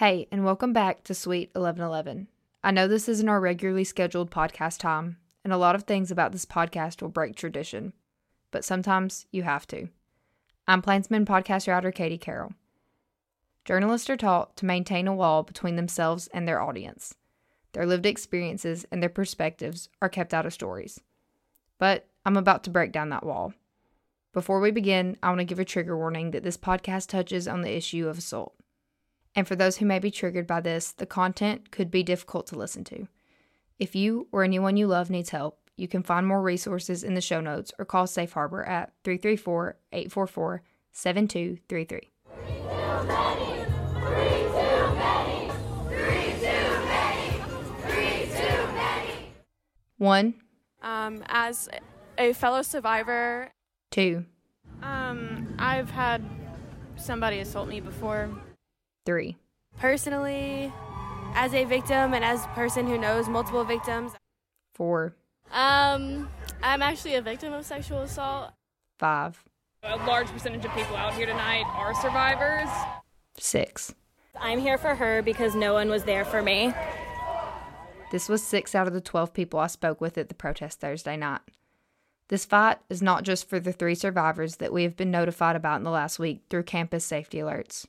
Hey, and welcome back to Suite 1111. I know this isn't our regularly scheduled podcast time, and a lot of things about this podcast will break tradition, but sometimes you have to. I'm Plainsman podcast writer Katie Carroll. Journalists are taught to maintain a wall between themselves and their audience. Their lived experiences and their perspectives are kept out of stories. But I'm about to break down that wall. Before we begin, I want to give a trigger warning that this podcast touches on the issue of assault. And for those who may be triggered by this, the content could be difficult to listen to. If you or anyone you love needs help, you can find more resources in the show notes or call Safe Harbor at 334 844 7233. One, Um, as a fellow survivor, two, Um, I've had somebody assault me before. Three, Personally, as a victim and as a person who knows multiple victims, four, Um, I'm actually a victim of sexual assault. five, A large percentage of people out here tonight are survivors. six. I'm here for her because no one was there for me. This was six out of the 12 people I spoke with at the protest Thursday night. This fight is not just for the three survivors that we have been notified about in the last week through campus safety alerts.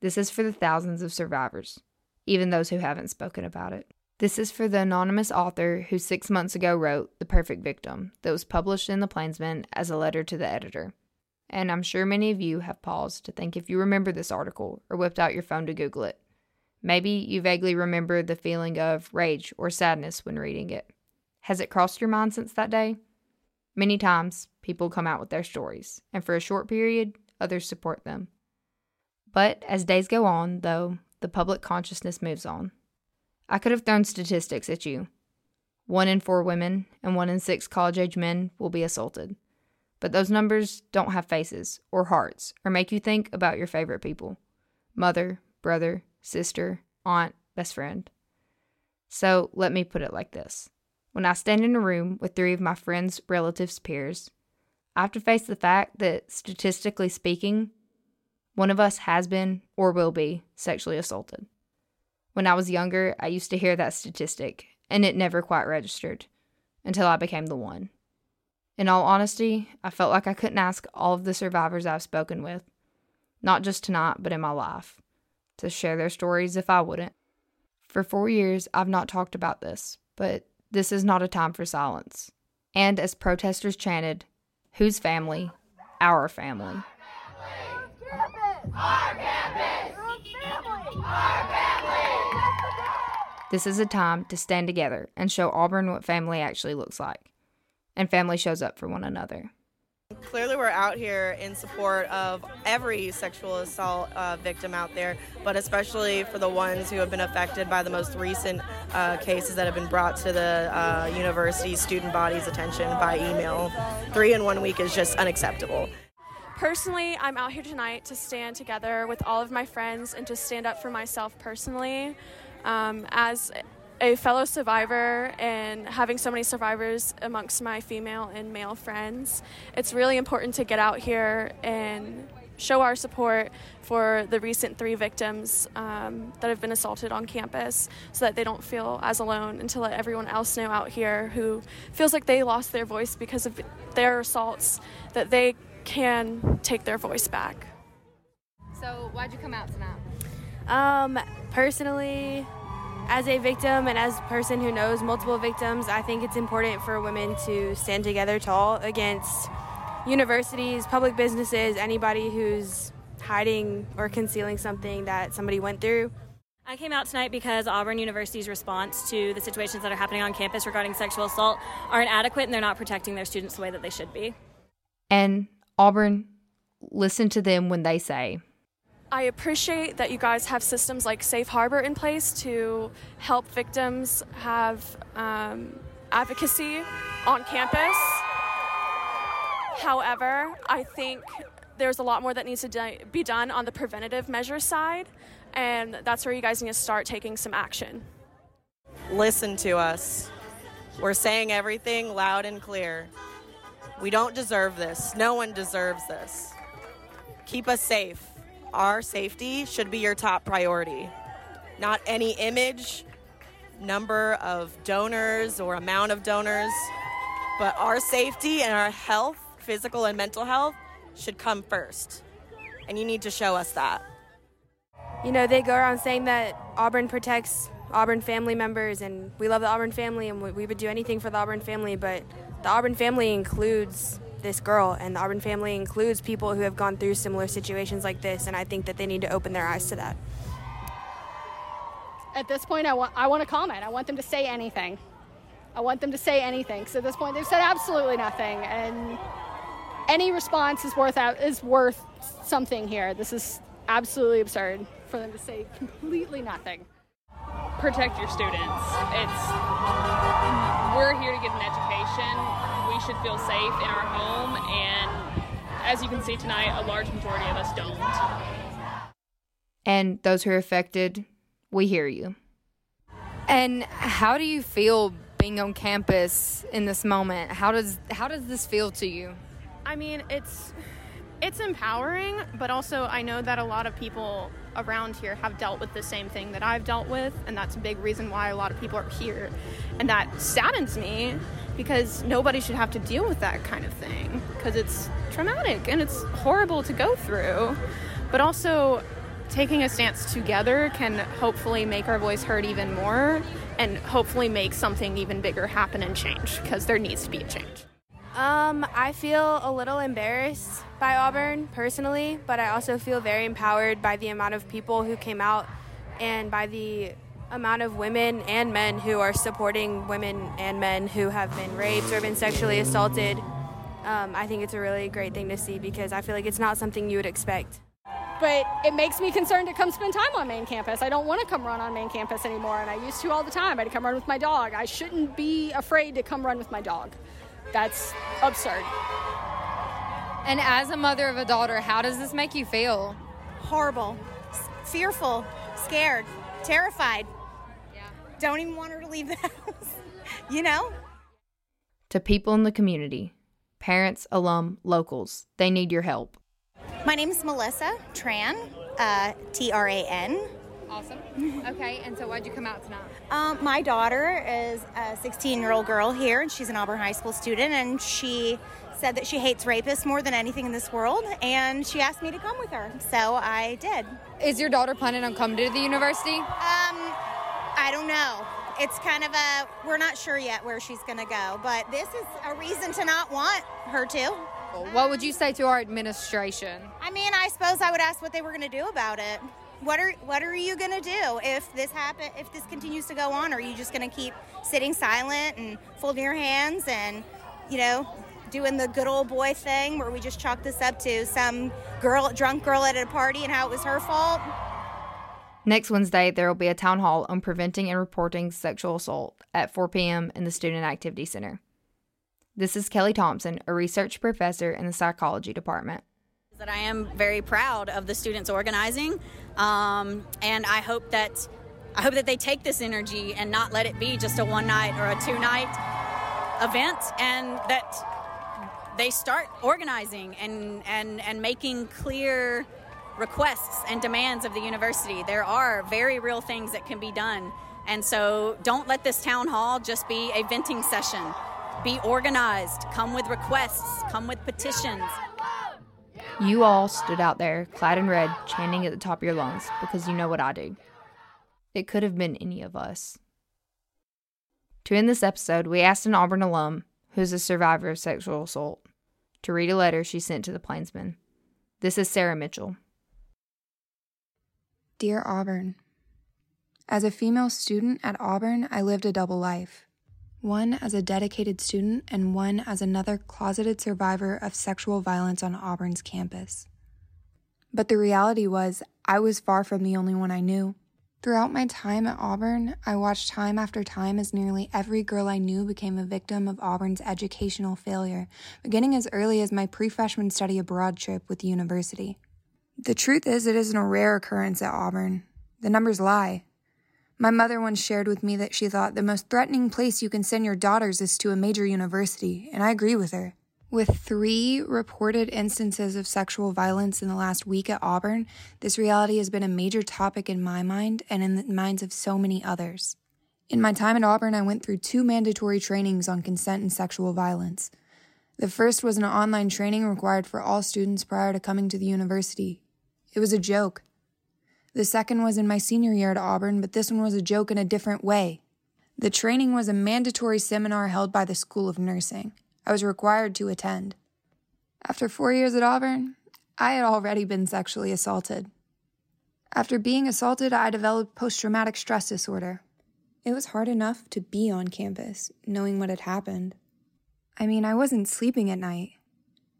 This is for the thousands of survivors, even those who haven't spoken about it. This is for the anonymous author who six months ago wrote The Perfect Victim, that was published in The Plainsman as a letter to the editor. And I'm sure many of you have paused to think if you remember this article or whipped out your phone to Google it. Maybe you vaguely remember the feeling of rage or sadness when reading it. Has it crossed your mind since that day? Many times, people come out with their stories, and for a short period, others support them. But as days go on, though, the public consciousness moves on. I could have thrown statistics at you. One in four women and one in six college age men will be assaulted. But those numbers don't have faces or hearts or make you think about your favorite people mother, brother, sister, aunt, best friend. So let me put it like this When I stand in a room with three of my friends, relatives, peers, I have to face the fact that, statistically speaking, one of us has been or will be sexually assaulted. When I was younger, I used to hear that statistic, and it never quite registered until I became the one. In all honesty, I felt like I couldn't ask all of the survivors I've spoken with, not just tonight, but in my life to share their stories if I wouldn't. For four years, I've not talked about this, but this is not a time for silence. And as protesters chanted, whose family? Our family. This is a time to stand together and show Auburn what family actually looks like. And family shows up for one another. Clearly, we're out here in support of every sexual assault uh, victim out there, but especially for the ones who have been affected by the most recent uh, cases that have been brought to the uh, university student body's attention by email. Three in one week is just unacceptable. Personally, I'm out here tonight to stand together with all of my friends and to stand up for myself personally. Um, as a fellow survivor and having so many survivors amongst my female and male friends, it's really important to get out here and show our support for the recent three victims um, that have been assaulted on campus so that they don't feel as alone and to let everyone else know out here who feels like they lost their voice because of their assaults that they can take their voice back. So, why'd you come out tonight? um, personally, as a victim and as a person who knows multiple victims, I think it's important for women to stand together tall against universities, public businesses, anybody who's hiding or concealing something that somebody went through. I came out tonight because Auburn University's response to the situations that are happening on campus regarding sexual assault aren't adequate and they're not protecting their students the way that they should be. And Auburn, listen to them when they say, I appreciate that you guys have systems like Safe Harbor in place to help victims have um, advocacy on campus. However, I think there's a lot more that needs to di- be done on the preventative measure side, and that's where you guys need to start taking some action. Listen to us. We're saying everything loud and clear. We don't deserve this. No one deserves this. Keep us safe. our safety should be your top priority, not any image, number of donors, or amount of donors, but our safety and our health, physical and mental health, should come first. And you need to show us that. You know, they go around saying that Auburn protects Auburn family members, and we love the Auburn family, and we would do anything for the Auburn family, but the Auburn family includes this girl, and the Auburn family includes people who have gone through similar situations like this, and I think that they need to open their eyes to that. At this point, I want, I want to comment. I want them to say anything. I want them to say anything. So at this point, they've said absolutely nothing, and any response is worth out, is worth something here. This is absolutely absurd for them to say completely nothing. Protect your students. It's we're here to get an education. We should feel safe in our home, and as you can see tonight, a large majority of us don't. And those who are affected, we hear you. And how do you feel being on campus in this moment? How does how does this feel to you? I mean, it's it's empowering, but also I know that a lot of people around here have dealt with the same thing that I've dealt with, and that's a big reason why a lot of people are here. And that saddens me because nobody should have to deal with that kind of thing because it's traumatic and it's horrible to go through. But also, taking a stance together can hopefully make our voice heard even more and hopefully make something even bigger happen and change because there needs to be a change. Um, I feel a little embarrassed by Auburn personally, but I also feel very empowered by the amount of people who came out and by the amount of women and men who are supporting women and men who have been raped or been sexually assaulted. Um, I think it's a really great thing to see because I feel like it's not something you would expect. But it makes me concerned to come spend time on main campus. I don't want to come run on main campus anymore, and I used to all the time. I'd come run with my dog. I shouldn't be afraid to come run with my dog. That's absurd. And as a mother of a daughter, how does this make you feel? Horrible, S- fearful, scared, terrified. Yeah. Don't even want her to leave the house. you know? To people in the community, parents, alum, locals, they need your help. My name is Melissa Tran, uh, T R A N. Awesome. Okay, and so why'd you come out tonight? Um, my daughter is a 16 year old girl here, and she's an Auburn High School student, and she said that she hates rapists more than anything in this world, and she asked me to come with her, so I did. Is your daughter planning on coming to the university? Um, I don't know. It's kind of a, we're not sure yet where she's going to go, but this is a reason to not want her to. What would you say to our administration? I mean, I suppose I would ask what they were going to do about it what are what are you going to do if this happen if this continues to go on are you just going to keep sitting silent and folding your hands and you know doing the good old boy thing where we just chalk this up to some girl drunk girl at a party and how it was her fault Next Wednesday, there will be a town hall on preventing and reporting sexual assault at 4 p.m. in the Student Activity Center. This is Kelly Thompson, a research professor in the psychology department that I am very proud of the students organizing, um, and I hope that I hope that they take this energy and not let it be just a one night or a two night event, and that they start organizing and and and making clear requests and demands of the university. There are very real things that can be done. And so don't let this town hall just be a venting session. Be organized, come with requests, come with petitions. You all stood out there, clad in red, chanting at the top of your lungs because you know what I do. It could have been any of us. To end this episode, we asked an Auburn alum who's a survivor of sexual assault to read a letter she sent to the Plainsman. This is Sarah Mitchell. Dear Auburn, As a female student at Auburn, I lived a double life one as a dedicated student and one as another closeted survivor of sexual violence on Auburn's campus. But the reality was, I was far from the only one I knew. Throughout my time at Auburn, I watched time after time as nearly every girl I knew became a victim of Auburn's educational failure, beginning as early as my pre freshman study abroad trip with the university. The truth is, it isn't a rare occurrence at Auburn. The numbers lie. My mother once shared with me that she thought the most threatening place you can send your daughters is to a major university, and I agree with her. With three reported instances of sexual violence in the last week at Auburn, this reality has been a major topic in my mind and in the minds of so many others. In my time at Auburn, I went through two mandatory trainings on consent and sexual violence. The first was an online training required for all students prior to coming to the university. It was a joke. The second was in my senior year at Auburn, but this one was a joke in a different way. The training was a mandatory seminar held by the School of Nursing. I was required to attend. After four years at Auburn, I had already been sexually assaulted. After being assaulted, I developed post traumatic stress disorder. It was hard enough to be on campus, knowing what had happened. I mean, I wasn't sleeping at night,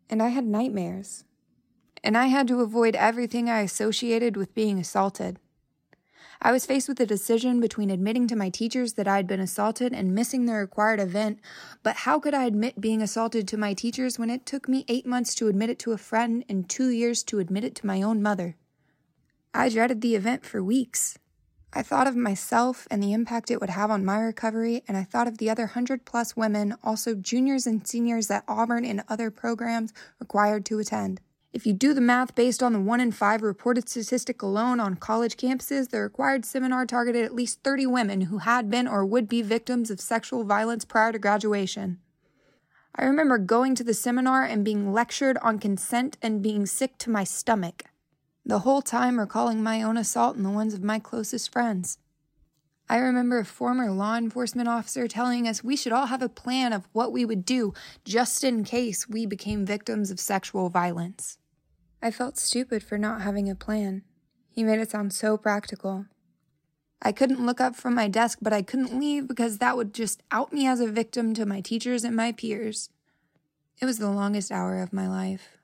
and I had nightmares. And I had to avoid everything I associated with being assaulted. I was faced with a decision between admitting to my teachers that I had been assaulted and missing the required event, but how could I admit being assaulted to my teachers when it took me eight months to admit it to a friend and two years to admit it to my own mother? I dreaded the event for weeks. I thought of myself and the impact it would have on my recovery, and I thought of the other hundred plus women, also juniors and seniors at Auburn and other programs required to attend. If you do the math based on the 1 in 5 reported statistic alone on college campuses, the required seminar targeted at least 30 women who had been or would be victims of sexual violence prior to graduation. I remember going to the seminar and being lectured on consent and being sick to my stomach, the whole time recalling my own assault and the ones of my closest friends. I remember a former law enforcement officer telling us we should all have a plan of what we would do just in case we became victims of sexual violence. I felt stupid for not having a plan. He made it sound so practical. I couldn't look up from my desk, but I couldn't leave because that would just out me as a victim to my teachers and my peers. It was the longest hour of my life.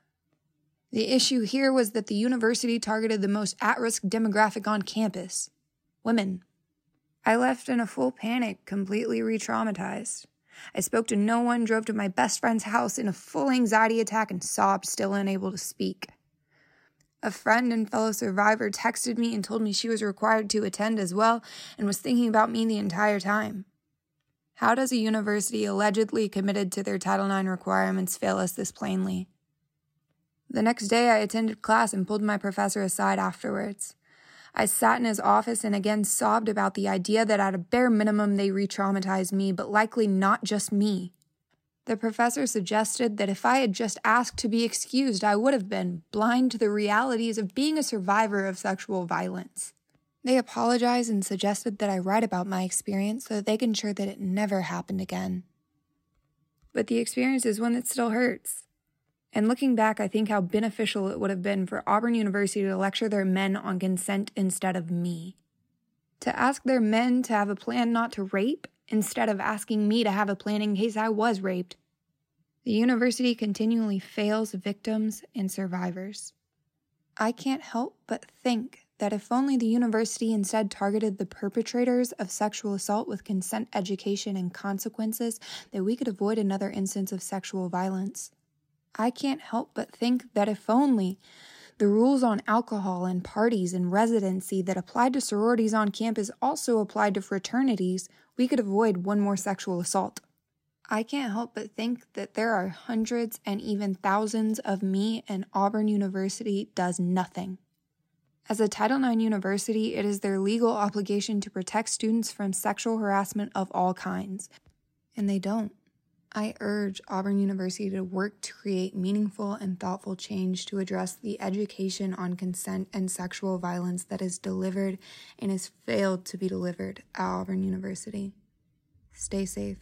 The issue here was that the university targeted the most at risk demographic on campus women. I left in a full panic, completely re traumatized. I spoke to no one, drove to my best friend's house in a full anxiety attack, and sobbed, still unable to speak. A friend and fellow survivor texted me and told me she was required to attend as well and was thinking about me the entire time. How does a university allegedly committed to their Title IX requirements fail us this plainly? The next day, I attended class and pulled my professor aside afterwards. I sat in his office and again sobbed about the idea that at a bare minimum they re traumatized me, but likely not just me. The professor suggested that if I had just asked to be excused, I would have been blind to the realities of being a survivor of sexual violence. They apologized and suggested that I write about my experience so that they can ensure that it never happened again. But the experience is one that still hurts. And looking back, I think how beneficial it would have been for Auburn University to lecture their men on consent instead of me. To ask their men to have a plan not to rape instead of asking me to have a plan in case I was raped. The university continually fails victims and survivors. I can't help but think that if only the university instead targeted the perpetrators of sexual assault with consent education and consequences, that we could avoid another instance of sexual violence. I can't help but think that if only the rules on alcohol and parties and residency that applied to sororities on campus also applied to fraternities, we could avoid one more sexual assault. I can't help but think that there are hundreds and even thousands of me, and Auburn University does nothing. As a Title IX university, it is their legal obligation to protect students from sexual harassment of all kinds, and they don't. I urge Auburn University to work to create meaningful and thoughtful change to address the education on consent and sexual violence that is delivered and has failed to be delivered at Auburn University. Stay safe.